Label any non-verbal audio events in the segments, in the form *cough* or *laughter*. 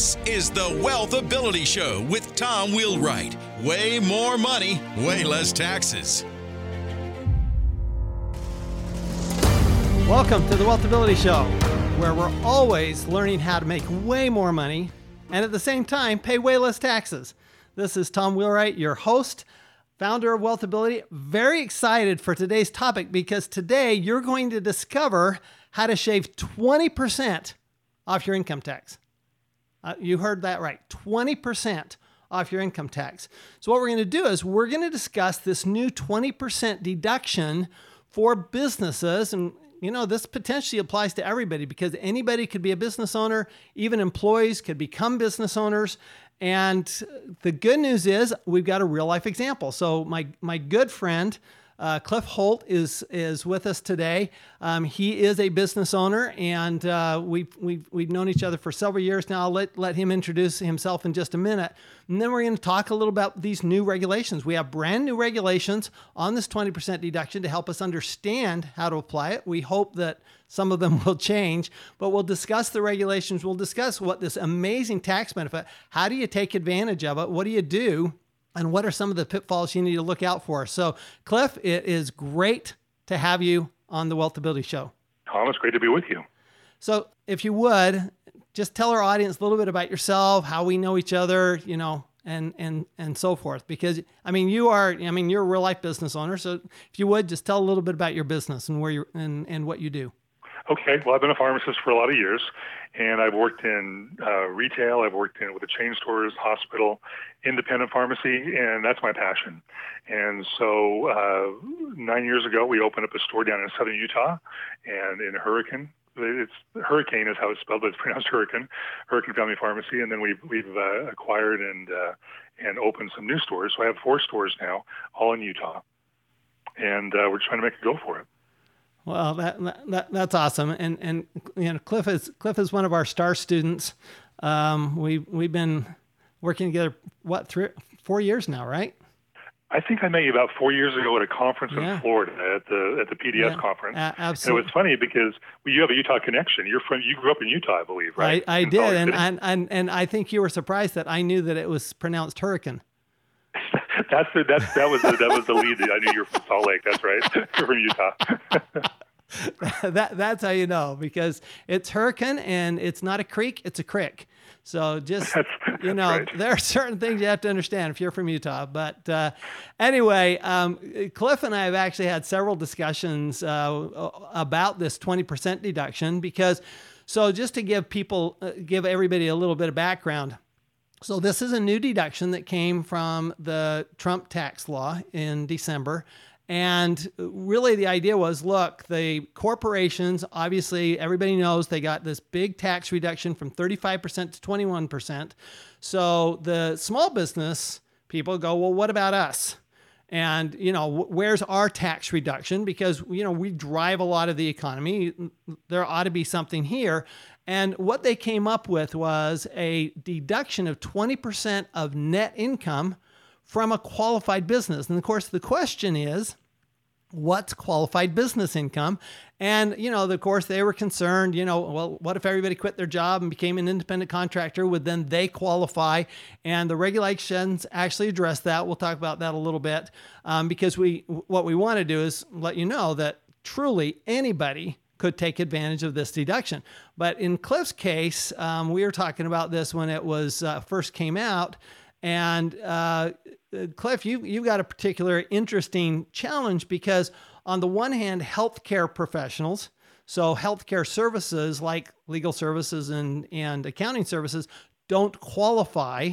This is the Wealth Ability Show with Tom Wheelwright. Way more money, way less taxes. Welcome to the Wealth Ability Show, where we're always learning how to make way more money and at the same time pay way less taxes. This is Tom Wheelwright, your host, founder of Wealth Ability. Very excited for today's topic because today you're going to discover how to shave 20% off your income tax. Uh, you heard that right 20% off your income tax. So, what we're going to do is we're going to discuss this new 20% deduction for businesses. And, you know, this potentially applies to everybody because anybody could be a business owner, even employees could become business owners. And the good news is we've got a real life example. So, my, my good friend, uh, Cliff Holt is is with us today. Um, he is a business owner, and uh, we've, we've we've known each other for several years now. I'll let let him introduce himself in just a minute, and then we're going to talk a little about these new regulations. We have brand new regulations on this 20% deduction to help us understand how to apply it. We hope that some of them *laughs* will change, but we'll discuss the regulations. We'll discuss what this amazing tax benefit. How do you take advantage of it? What do you do? And what are some of the pitfalls you need to look out for. So, Cliff, it is great to have you on the Wealth Ability Show. Tom, it's great to be with you. So, if you would, just tell our audience a little bit about yourself, how we know each other, you know, and and and so forth. Because I mean, you are, I mean, you're a real life business owner. So, if you would, just tell a little bit about your business and where you and and what you do. Okay, well, I've been a pharmacist for a lot of years, and I've worked in uh, retail. I've worked in with the chain stores, hospital, independent pharmacy, and that's my passion. And so, uh, nine years ago, we opened up a store down in southern Utah, and in Hurricane. It's Hurricane is how it's spelled, but it's pronounced Hurricane, Hurricane Family Pharmacy. And then we've we've uh, acquired and uh, and opened some new stores. So I have four stores now, all in Utah, and uh, we're trying to make a go for it. Well, that, that that's awesome, and and you know, Cliff is Cliff is one of our star students. Um, we we've been working together what three four years now, right? I think I met you about four years ago at a conference yeah. in Florida at the at the PDS yeah, conference. absolutely. And it was funny because you have a Utah connection. You're from you grew up in Utah, I believe, right? I, I did, and, and and and I think you were surprised that I knew that it was pronounced hurricane. *laughs* that's the, that's that was the, that was the lead. I knew you were from Salt Lake. That's right. *laughs* You're from Utah. *laughs* that that's how you know because it's hurricane and it's not a creek, it's a crick. So just that's, you know, right. there are certain things you have to understand if you're from Utah. But uh, anyway, um, Cliff and I have actually had several discussions uh, about this 20% deduction because. So just to give people, uh, give everybody a little bit of background. So, this is a new deduction that came from the Trump tax law in December. And really, the idea was look, the corporations, obviously, everybody knows they got this big tax reduction from 35% to 21%. So, the small business people go, well, what about us? And, you know, where's our tax reduction? Because, you know, we drive a lot of the economy. There ought to be something here. And what they came up with was a deduction of 20% of net income from a qualified business. And of course, the question is, what's qualified business income? And, you know, of course, they were concerned, you know, well, what if everybody quit their job and became an independent contractor? Would then they qualify? And the regulations actually address that. We'll talk about that a little bit um, because we, what we want to do is let you know that truly anybody could take advantage of this deduction. But in Cliff's case, um, we were talking about this when it was uh, first came out, and uh, Cliff, you you've got a particular interesting challenge because on the one hand, healthcare professionals, so healthcare services like legal services and and accounting services, don't qualify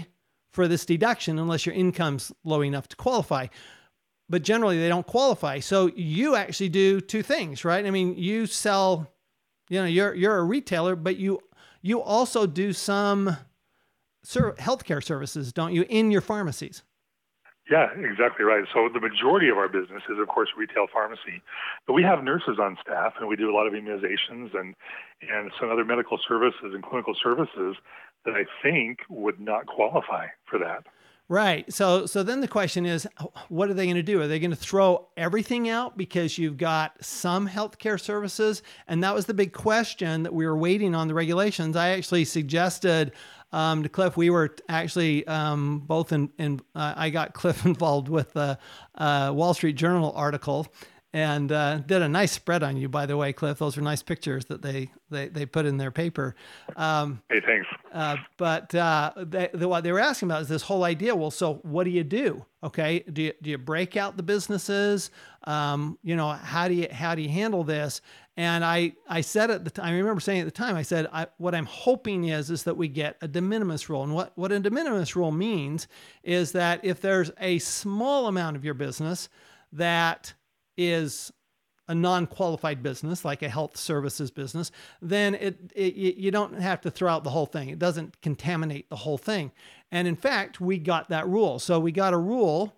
for this deduction unless your income's low enough to qualify but generally they don't qualify. So you actually do two things, right? I mean, you sell, you know, you're you're a retailer, but you you also do some ser- healthcare services, don't you, in your pharmacies? Yeah, exactly right. So the majority of our business is, of course, retail pharmacy, but we have nurses on staff, and we do a lot of immunizations and and some other medical services and clinical services that I think would not qualify for that. Right. So so then the question is what are they going to do? Are they going to throw everything out because you've got some healthcare services? And that was the big question that we were waiting on the regulations. I actually suggested um, to Cliff. We were actually um, both in, in uh, I got *laughs* Cliff involved with the uh, Wall Street Journal article and uh, did a nice spread on you, by the way, Cliff. Those are nice pictures that they they, they put in their paper. Um, hey, thanks. Uh, but uh, they, the, what they were asking about is this whole idea. Well, so what do you do? Okay, do you, do you break out the businesses? Um, you know, how do you how do you handle this? And I I said at the time, I remember saying at the time, I said I, what I'm hoping is is that we get a de minimis rule. And what what a de minimis rule means is that if there's a small amount of your business that is a non-qualified business like a health services business then it, it, you don't have to throw out the whole thing. It doesn't contaminate the whole thing. And in fact we got that rule. So we got a rule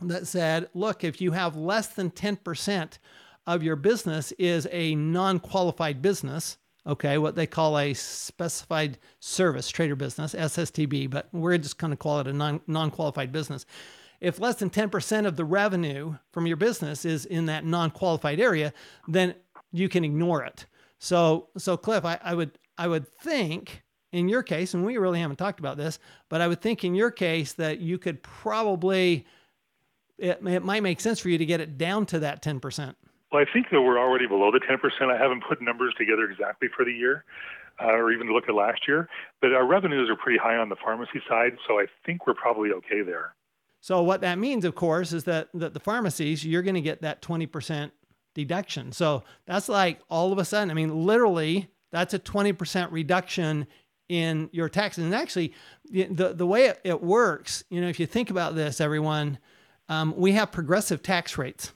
that said look if you have less than 10% of your business is a non-qualified business okay what they call a specified service trade or business sstb but we're just going to call it a non, non-qualified business if less than 10% of the revenue from your business is in that non-qualified area, then you can ignore it. So, so Cliff, I, I would, I would think in your case, and we really haven't talked about this, but I would think in your case that you could probably, it, it might make sense for you to get it down to that 10%. Well, I think that we're already below the 10%. I haven't put numbers together exactly for the year. Uh, or even look at last year, but our revenues are pretty high on the pharmacy side, so I think we're probably okay there. So what that means, of course, is that, that the pharmacies, you're going to get that 20% deduction. So that's like all of a sudden, I mean, literally, that's a 20% reduction in your taxes. And actually, the, the way it, it works, you know, if you think about this, everyone, um, we have progressive tax rates.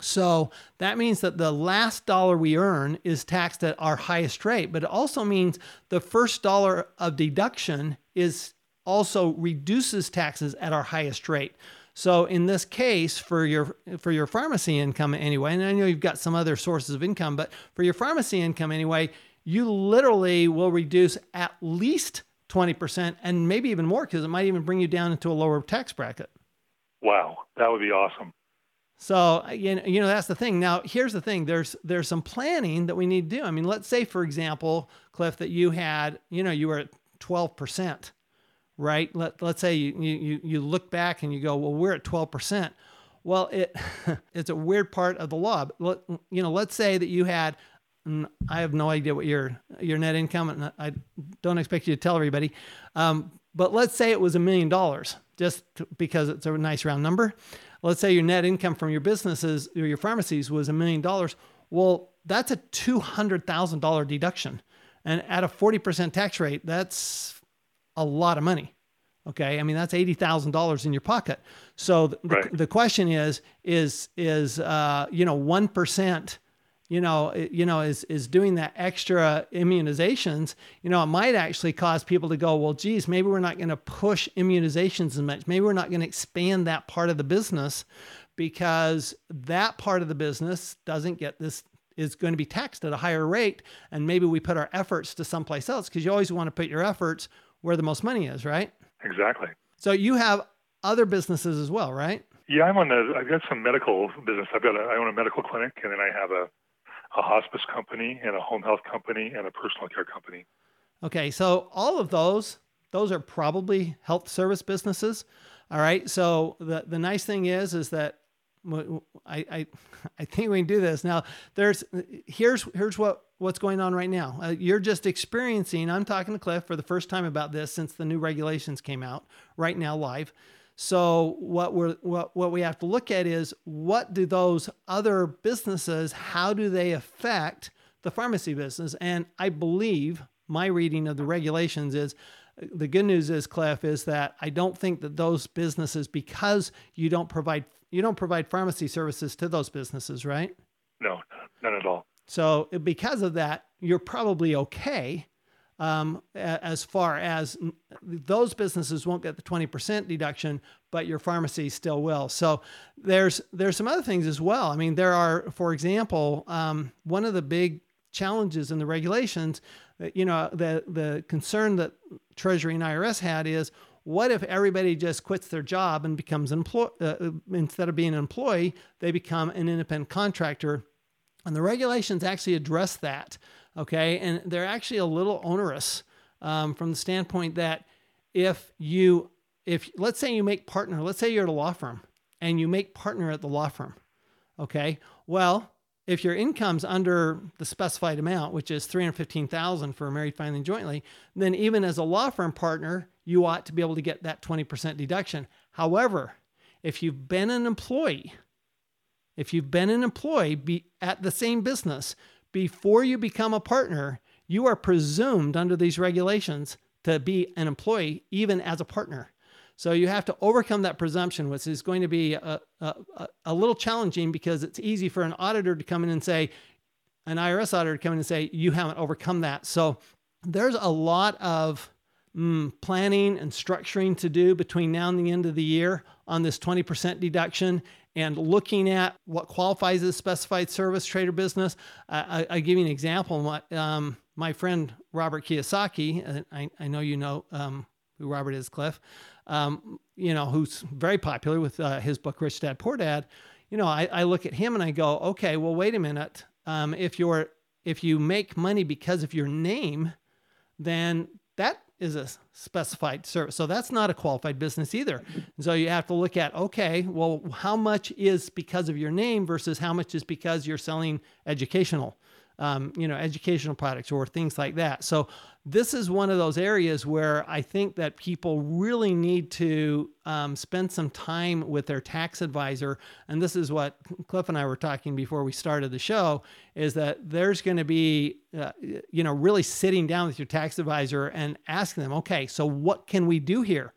So that means that the last dollar we earn is taxed at our highest rate, but it also means the first dollar of deduction is also reduces taxes at our highest rate. So in this case, for your for your pharmacy income anyway, and I know you've got some other sources of income, but for your pharmacy income anyway, you literally will reduce at least 20% and maybe even more because it might even bring you down into a lower tax bracket. Wow, that would be awesome. So you know, you know that's the thing. Now here's the thing. There's there's some planning that we need to do. I mean, let's say for example, Cliff, that you had you know you were at 12 percent right? Let, let's say you, you, you look back and you go, well, we're at 12%. Well, it, *laughs* it's a weird part of the law. Let, you know, let's say that you had, I have no idea what your, your net income, and I don't expect you to tell everybody. Um, but let's say it was a million dollars, just because it's a nice round number. Let's say your net income from your businesses or your pharmacies was a million dollars. Well, that's a $200,000 deduction. And at a 40% tax rate, that's a lot of money. Okay, I mean that's eighty thousand dollars in your pocket. So the, right. the question is is is uh, you know one percent you know, you know, is is doing that extra immunizations, you know, it might actually cause people to go, well, geez, maybe we're not going to push immunizations as much. Maybe we're not going to expand that part of the business because that part of the business doesn't get this is going to be taxed at a higher rate, and maybe we put our efforts to someplace else because you always want to put your efforts where the most money is, right? Exactly. So you have other businesses as well, right? Yeah, I'm on the. I've got some medical business. I've got. A, I own a medical clinic, and then I have a, a hospice company, and a home health company, and a personal care company. Okay, so all of those, those are probably health service businesses. All right. So the the nice thing is, is that I, I, *laughs* I think we can do this now. There's here's here's what what's going on right now. Uh, you're just experiencing. I'm talking to Cliff for the first time about this since the new regulations came out. Right now, live. So what we're what what we have to look at is what do those other businesses? How do they affect the pharmacy business? And I believe my reading of the regulations is the good news is cliff is that i don't think that those businesses because you don't provide you don't provide pharmacy services to those businesses, right? No, none at all. So because of that, you're probably okay. Um, as far as those businesses won't get the 20% deduction, but your pharmacy still will. So there's there's some other things as well. I mean, there are, for example, um, one of the big challenges in the regulations, you know, the the concern that Treasury and IRS had is what if everybody just quits their job and becomes an employee uh, uh, instead of being an employee they become an independent contractor and the regulations actually address that okay and they're actually a little onerous um, from the standpoint that if you, if let's say you make partner, let's say you're at a law firm and you make partner at the law firm. Okay. Well, if your income's under the specified amount, which is 315,000 for a married filing jointly, then even as a law firm partner, you ought to be able to get that 20% deduction. However, if you've been an employee, if you've been an employee be at the same business before you become a partner, you are presumed under these regulations to be an employee even as a partner. So you have to overcome that presumption, which is going to be a, a, a, little challenging because it's easy for an auditor to come in and say, an IRS auditor to come in and say, you haven't overcome that. So there's a lot of mm, planning and structuring to do between now and the end of the year on this 20% deduction and looking at what qualifies as a specified service trade or business. I, I, give you an example. My, um, my friend Robert Kiyosaki, uh, I, I know you know um, who Robert is, Cliff, um, you know, who's very popular with uh, his book, Rich Dad, Poor Dad. You know, I, I look at him and I go, okay, well, wait a minute. Um, if you're if you make money because of your name, then that is a specified service. So that's not a qualified business either. So you have to look at okay, well, how much is because of your name versus how much is because you're selling educational um, you know, educational products or things like that. So this is one of those areas where I think that people really need to um, spend some time with their tax advisor. And this is what Cliff and I were talking before we started the show: is that there's going to be, uh, you know, really sitting down with your tax advisor and asking them, okay, so what can we do here?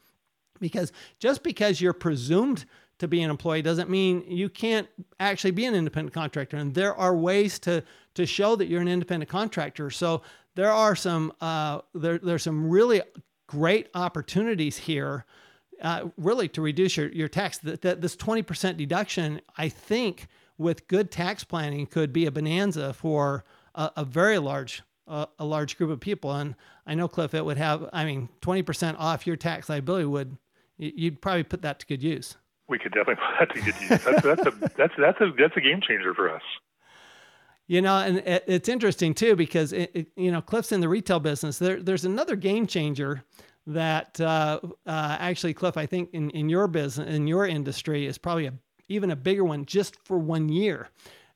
Because just because you're presumed to be an employee doesn't mean you can't actually be an independent contractor. And there are ways to to show that you're an independent contractor. So there are some uh, there there's some really great opportunities here, uh, really to reduce your your tax. That, this 20% deduction, I think, with good tax planning, could be a bonanza for a, a very large a, a large group of people. And I know Cliff, it would have. I mean, 20% off your tax liability would you'd probably put that to good use we could definitely *laughs* put that to good use. That's that's a that's that's a that's a game changer for us. You know, and it's interesting too because it, it, you know Cliff's in the retail business. There, there's another game changer that uh, uh, actually Cliff, I think in in your business in your industry is probably a, even a bigger one just for one year.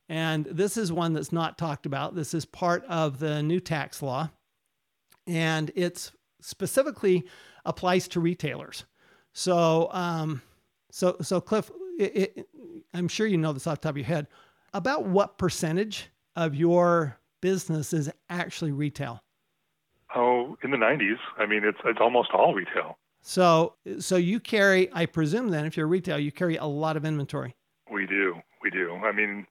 And this is one that's not talked about. This is part of the new tax law, and it's specifically applies to retailers. So um, so, so Cliff, it, I'm sure you know this off the top of your head. About what percentage of your business is actually retail? Oh, in the 90s. I mean, it's it's almost all retail. So, so you carry, I presume, then, if you're retail, you carry a lot of inventory. We do, we do. I mean,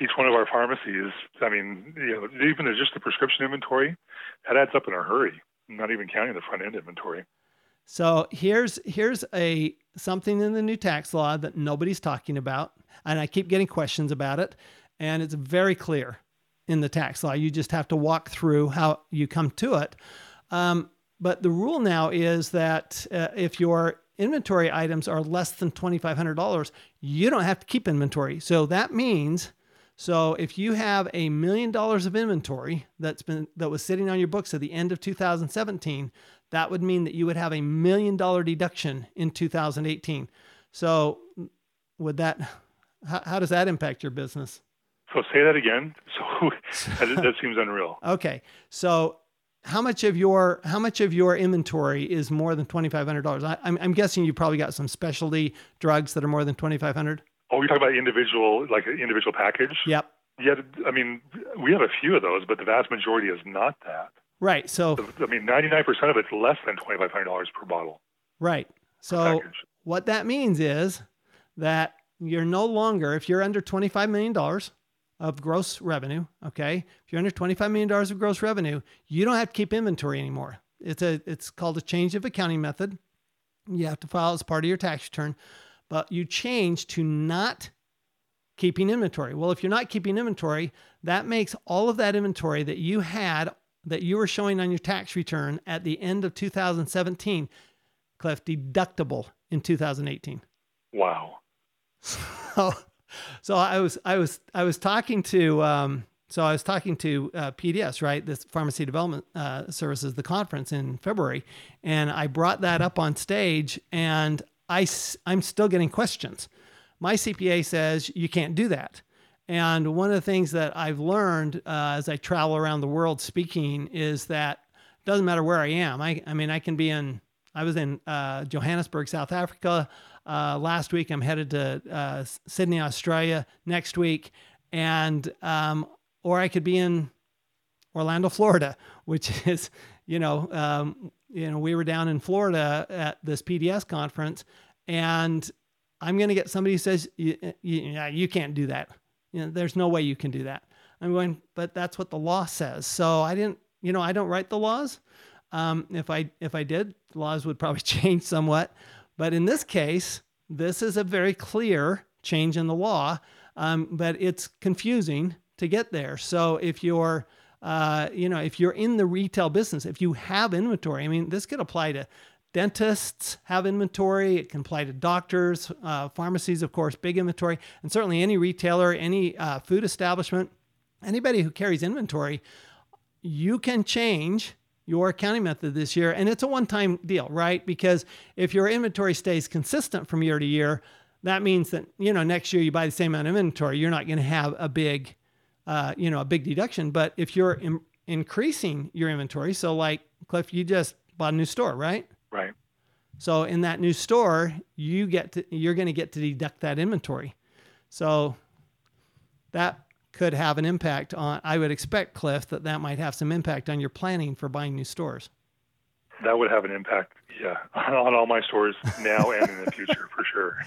each one of our pharmacies. I mean, you know, even just the prescription inventory, that adds up in a hurry. Not even counting the front end inventory. So here's here's a something in the new tax law that nobody's talking about, and I keep getting questions about it, and it's very clear in the tax law. You just have to walk through how you come to it. Um, but the rule now is that uh, if your inventory items are less than $2,500, you don't have to keep inventory. So that means, so if you have a million dollars of inventory that's been that was sitting on your books at the end of 2017, that would mean that you would have a million dollar deduction in 2018. So, would that, how, how does that impact your business? So, say that again. *laughs* So, *laughs* that, that seems unreal. Okay. So, how much of your how much of your inventory is more than twenty five hundred dollars? I'm I'm guessing you probably got some specialty drugs that are more than twenty five hundred. Oh, you're talking about individual, like an individual package. Yep. Yeah, I mean, we have a few of those, but the vast majority is not that. Right. So I mean, ninety nine percent of it's less than twenty five hundred dollars per bottle. Right. So what that means is that you're no longer, if you're under twenty five million dollars of gross revenue, okay, if you're under twenty five million dollars of gross revenue, you don't have to keep inventory anymore. It's a it's called a change of accounting method. You have to file as part of your tax return, but you change to not keeping inventory. Well, if you're not keeping inventory, that makes all of that inventory that you had that you were showing on your tax return at the end of 2017, Cliff, deductible in 2018. Wow. *laughs* So, so I was I was I was talking to um, so I was talking to uh, PDS, right, this Pharmacy Development uh, Services, the conference in February, and I brought that up on stage, and I, I'm still getting questions. My CPA says you can't do that. And one of the things that I've learned uh, as I travel around the world speaking is that it doesn't matter where I am. I, I mean, I can be in, I was in uh, Johannesburg, South Africa uh, last week. I'm headed to uh, Sydney, Australia next week. And, um, or I could be in Orlando, *laughs* Florida, which is, you know, um, you know, we were down in Florida at this PDS conference, and I'm going to get somebody who says, yeah, you can't do that. You know, there's no way you can do that. I'm going, but that's what the law says. So I didn't, you know, I don't write the laws. Um, if I if I did, laws would probably *laughs* change somewhat. But in this case, this is a very clear change in the law, um, but it's confusing to get there. So if you're uh, you know, if you're in the retail business, if you have inventory, I mean, this could apply to dentists have inventory. It can apply to doctors, uh, pharmacies, of course, big inventory, and certainly any retailer, any uh, food establishment, anybody who carries inventory, you can change your accounting method this year. And it's a one time deal, right? Because if your inventory stays consistent from year to year, that means that, you know, next year you buy the same amount of inventory, you're not going to have a big, uh, you know, a big deduction. But if you're in- increasing your inventory, so like Cliff, you just bought a new store, right? Right. So in that new store, you get to, you're going to get to deduct that inventory. So that could have an impact on, I would expect, Cliff, that that might have some impact on your planning for buying new stores. That would have an impact, yeah, *laughs* on all my stores now and in the future for sure.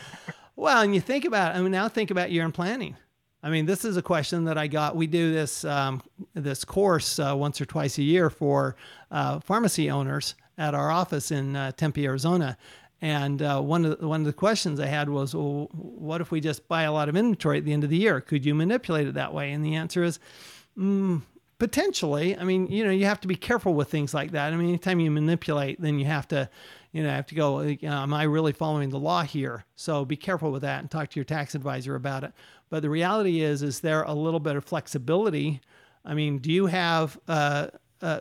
Well, and you think about, I mean, now think about year in planning. I mean, this is a question that I got. We do this um, this course uh, once or twice a year for uh, pharmacy owners at our office in uh, Tempe, Arizona. And uh, one of the, one of the questions I had was, well, what if we just buy a lot of inventory at the end of the year? Could you manipulate it that way? And the answer is, mm, potentially. I mean, you know, you have to be careful with things like that. I mean, anytime you manipulate, then you have to, you know, have to go. Know, am I really following the law here? So be careful with that and talk to your tax advisor about it. But the reality is, is there a little bit of flexibility? I mean, do you have? Uh, uh,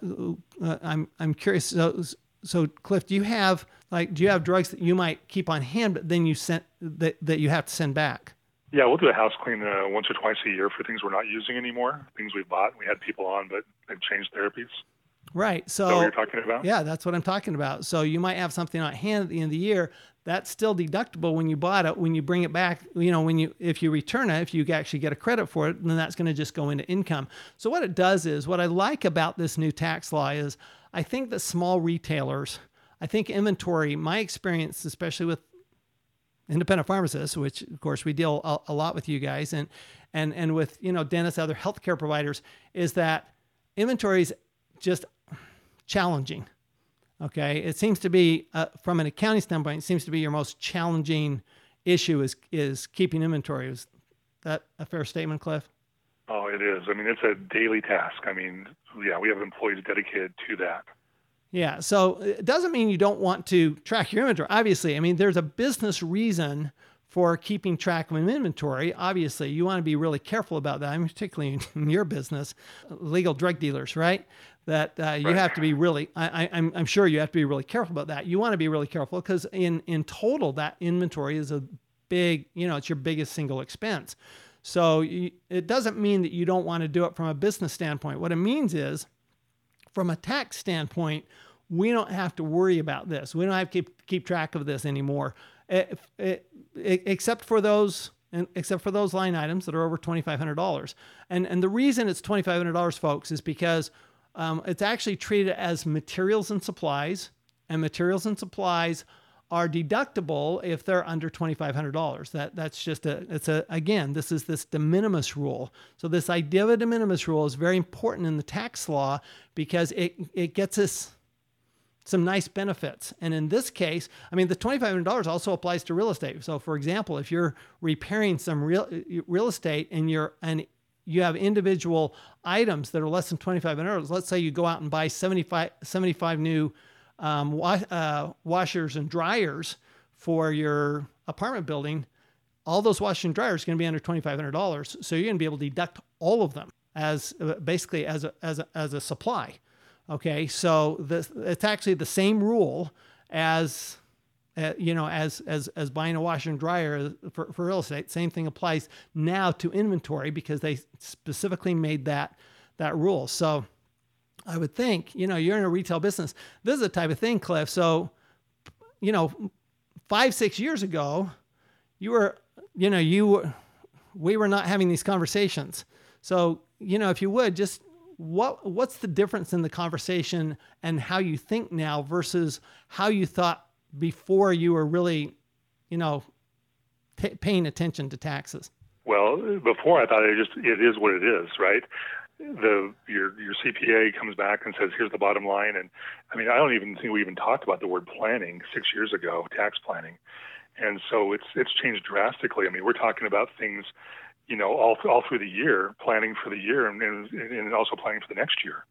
uh, I'm I'm curious. So, so Cliff, do you have like do you have drugs that you might keep on hand, but then you sent that that you have to send back? Yeah, we'll do a house clean uh, once or twice a year for things we're not using anymore, things we bought. We had people on, but they've changed therapies. Right. So what you're talking about? Yeah, that's what I'm talking about. So you might have something on hand at the end of the year. That's still deductible when you bought it. When you bring it back, you know, when you if you return it, if you actually get a credit for it, then that's going to just go into income. So what it does is what I like about this new tax law is I think that small retailers, I think inventory, my experience, especially with independent pharmacists, which of course we deal a, a lot with you guys and and and with you know dentists, other healthcare providers, is that inventory is just challenging. Okay, it seems to be uh, from an accounting standpoint, it seems to be your most challenging issue is is keeping inventory. Is that a fair statement, Cliff? Oh, it is. I mean, it's a daily task. I mean, yeah, we have employees dedicated to that. Yeah. So it doesn't mean you don't want to track your inventory. Obviously, I mean, there's a business reason for keeping track of an inventory. Obviously, you want to be really careful about that. I mean, particularly *laughs* in your business, legal drug dealers, right? That uh, you right. have to be really. I, I'm, I'm sure you have to be really careful about that. You want to be really careful because in in total, that inventory is a big. You know, it's your biggest single expense. So you, it doesn't mean that you don't want to do it from a business standpoint. What it means is, from a tax standpoint, we don't have to worry about this. We don't have to keep keep track of this anymore, it, it, except for those and except for those line items that are over twenty five hundred dollars. And and the reason it's twenty five hundred dollars, folks, is because um, it's actually treated as materials and supplies, and materials and supplies are deductible if they're under $2500 that that's just a it's a again this is this de minimis rule. So this idea of a de minimis rule is very important in the tax law because it it gets us some nice benefits. And in this case i mean the $2500 also applies to real estate. So for example if you're repairing some real real estate and you're and you have individual items that are less than $2500 let's say you go out and buy 75 75 new um, wa- uh, washers and dryers for your apartment building, all those washers and dryers are going to be under $2,500. So you're going to be able to deduct all of them. as uh, basically as a, as a, as a supply. Okay, so this, it's actually the same rule as uh, you know as as as buying a washer and dryer for, for real estate. Same thing applies now to inventory because they specifically made that that rule. So I would think you know you're in a retail business. This is the type of thing, Cliff. So you know, five six years ago, you were you know you we were not having these conversations. So you know if you would just what what's the difference in the conversation and how you think now versus how you thought before you were really, you know, t- paying attention to taxes? Well, before I thought it just it is what it is, right? The your your CPA comes back and says, "Here's the bottom line," and I mean, I don't even think we even talked about the word planning six years ago, tax planning, and so it's it's changed drastically. I mean, we're talking about things you know, all all through the year, planning for the year, and, and, and also planning for the next year.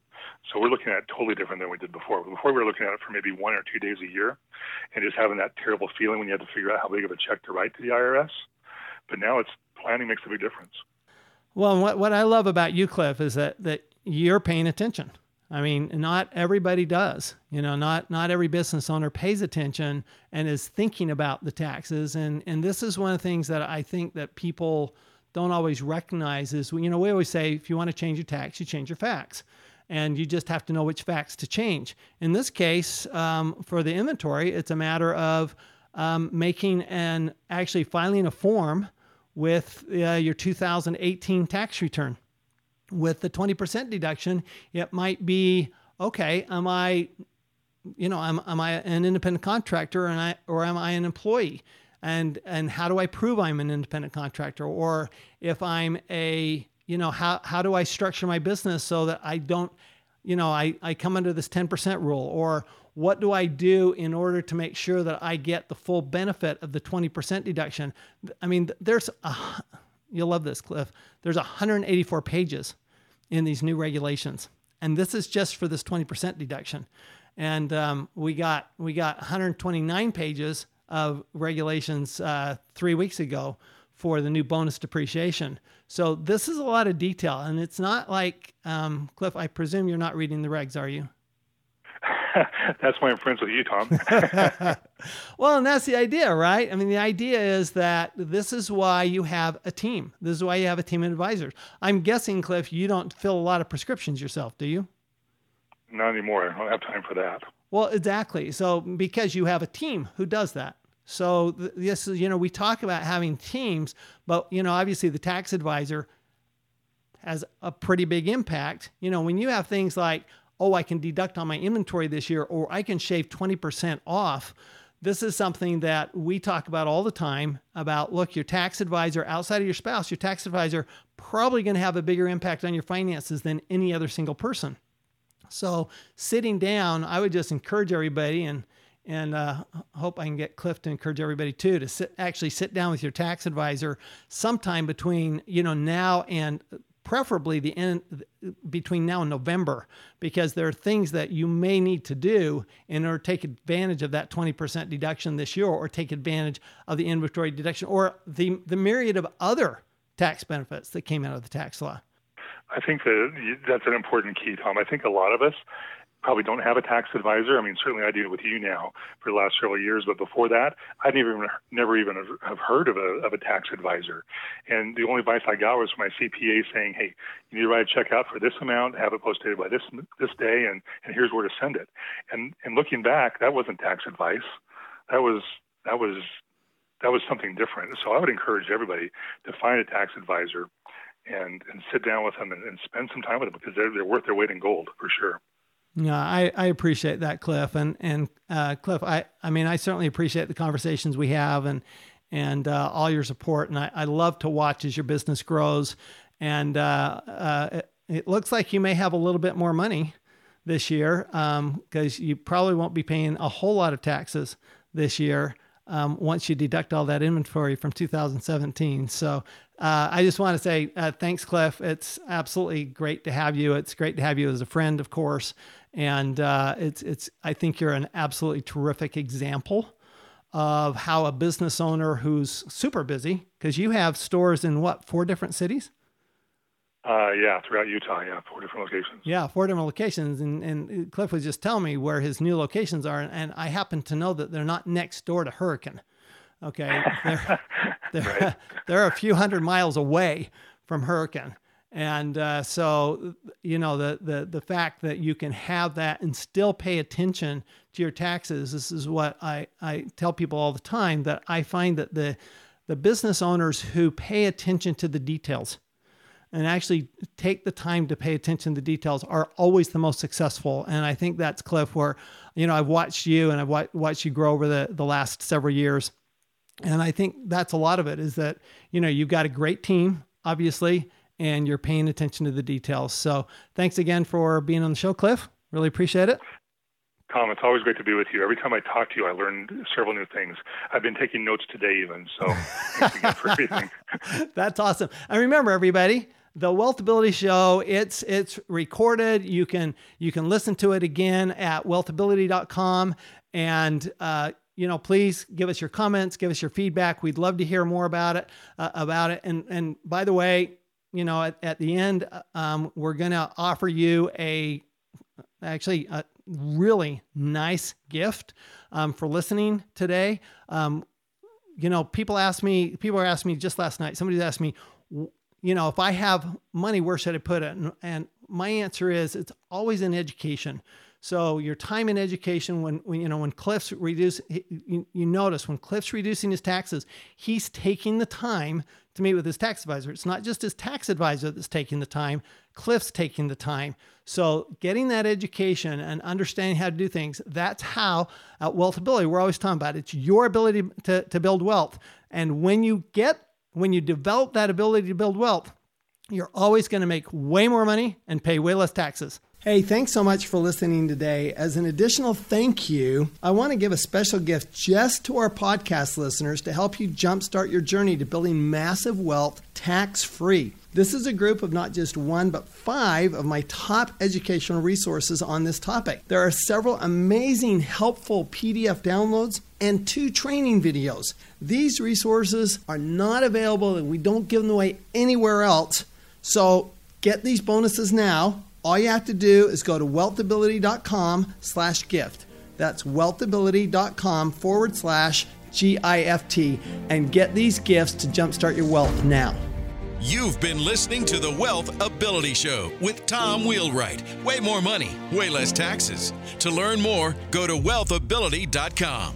So we're looking at totally different than we did before. Before we were looking at it for maybe one or two days a year, and just having that terrible feeling when you had to figure out how big of a check to write to the IRS. But now it's planning makes a big difference. Well, what what I love about you, Cliff, is that that you're paying attention. I mean, not everybody does. You know, not not every business owner pays attention and is thinking about the taxes. And and this is one of the things that I think that people don't always recognize is, you know, we always say if you want to change your tax, you change your facts. And you just have to know which facts to change. In this case, um, for the inventory, it's a matter of um, making and actually filing a form with uh, your 2018 tax return. With the 20% deduction, it might be okay, am I, you know, am, am I an independent contractor or, I, or am I an employee? and and how do I prove I'm an independent contractor or if I'm a you know how how do I structure my business so that I don't you know I, I come under this 10% rule or what do I do in order to make sure that I get the full benefit of the 20% deduction I mean there's a you'll love this Cliff there's 184 pages in these new regulations and this is just for this 20% deduction and um, we got we got 129 pages of regulations uh, three weeks ago for the new bonus depreciation. So this is a lot of detail, and it's not like um, Cliff. I presume you're not reading the regs, are you? *laughs* that's why I'm friends with you, Tom. *laughs* *laughs* well, and that's the idea, right? I mean, the idea is that this is why you have a team. This is why you have a team of advisors. I'm guessing, Cliff, you don't fill a lot of prescriptions yourself, do you? Not anymore. I don't have time for that. Well, exactly. So because you have a team who does that. So this is, you know, we talk about having teams, but you know, obviously the tax advisor has a pretty big impact. You know, when you have things like, oh, I can deduct on my inventory this year, or I can shave 20% off. This is something that we talk about all the time about look, your tax advisor outside of your spouse, your tax advisor probably going to have a bigger impact on your finances than any other single person. So, sitting down, I would just encourage everybody and and uh, hope I can get Cliff to encourage everybody too to sit actually sit down with your tax advisor sometime between you know now and preferably the end between now and November because there are things that you may need to do in order to take advantage of that 20% deduction this year or take advantage of the inventory deduction or the the myriad of other tax benefits that came out of the tax law. I think that that's an important key, Tom. I think a lot of us probably don't have a tax advisor. I mean, certainly I do with you now for the last several years, but before that, I'd never even, never even have heard of a, of a tax advisor. And the only advice I got was from my CPA saying, hey, you need to write a check out for this amount, have it posted by this, this day, and, and here's where to send it. And, and looking back, that wasn't tax advice. That was, that was, that was something different. So I would encourage everybody to find a tax advisor and, and sit down with them and, and spend some time with them because they're, they're worth their weight in gold for sure. Yeah, I, I appreciate that, Cliff, and and uh, Cliff, I I mean I certainly appreciate the conversations we have and and uh, all your support, and I, I love to watch as your business grows, and uh, uh it, it, looks like you may have a little bit more money this year because um, you probably won't be paying a whole lot of taxes this year um, once you deduct all that inventory from 2017. So uh, I just want to say uh, thanks, Cliff. It's absolutely great to have you. It's great to have you as a friend, of course, and uh, it's it's. I think you're an absolutely terrific example of how a business owner who's super busy because you have stores in what four different cities. Uh, yeah, throughout Utah, yeah, four different locations. Yeah, four different locations, and and Cliff was just telling me where his new locations are, and I happen to know that they're not next door to Hurricane. Okay, *laughs* they're they're, right. *laughs* they're a few hundred miles away from Hurricane, and uh, so you know the the the fact that you can have that and still pay attention to your taxes. This is what I I tell people all the time that I find that the the business owners who pay attention to the details and actually take the time to pay attention to the details are always the most successful. And I think that's Cliff, where, you know, I've watched you and I've watched you grow over the, the last several years. And I think that's a lot of it is that, you know, you've got a great team, obviously, and you're paying attention to the details. So thanks again for being on the show, Cliff. Really appreciate it. Tom, it's always great to be with you. Every time I talk to you, I learn several new things. I've been taking notes today, even. So thanks again for everything. *laughs* That's awesome. And remember, everybody, the Wealthability Show. It's it's recorded. You can you can listen to it again at wealthability.com. And uh, you know, please give us your comments, give us your feedback. We'd love to hear more about it. Uh, about it. And and by the way, you know, at, at the end, um, we're gonna offer you a actually a really nice gift um, for listening today. Um, you know, people ask me, people asking me just last night. Somebody asked me, you know, if I have money, where should I put it? And, and my answer is it's always in education. So your time in education, when, when you know when Cliff's reduce, you, you, notice when Cliff's reducing his taxes, he's taking the time to meet with his tax advisor. It's not just his tax advisor that's taking the time; Cliff's taking the time. So getting that education and understanding how to do things, that's how at Wealthability we're always talking about. It's your ability to, to build wealth, and when you get when you develop that ability to build wealth, you're always going to make way more money and pay way less taxes. Hey, thanks so much for listening today. As an additional thank you, I want to give a special gift just to our podcast listeners to help you jumpstart your journey to building massive wealth tax free. This is a group of not just one, but five of my top educational resources on this topic. There are several amazing, helpful PDF downloads and two training videos. These resources are not available and we don't give them away anywhere else. So get these bonuses now. All you have to do is go to wealthability.com slash gift. That's wealthability.com forward slash G-I-F-T and get these gifts to jumpstart your wealth now. You've been listening to the Wealth Ability Show with Tom Wheelwright. Way more money, way less taxes. To learn more, go to wealthability.com.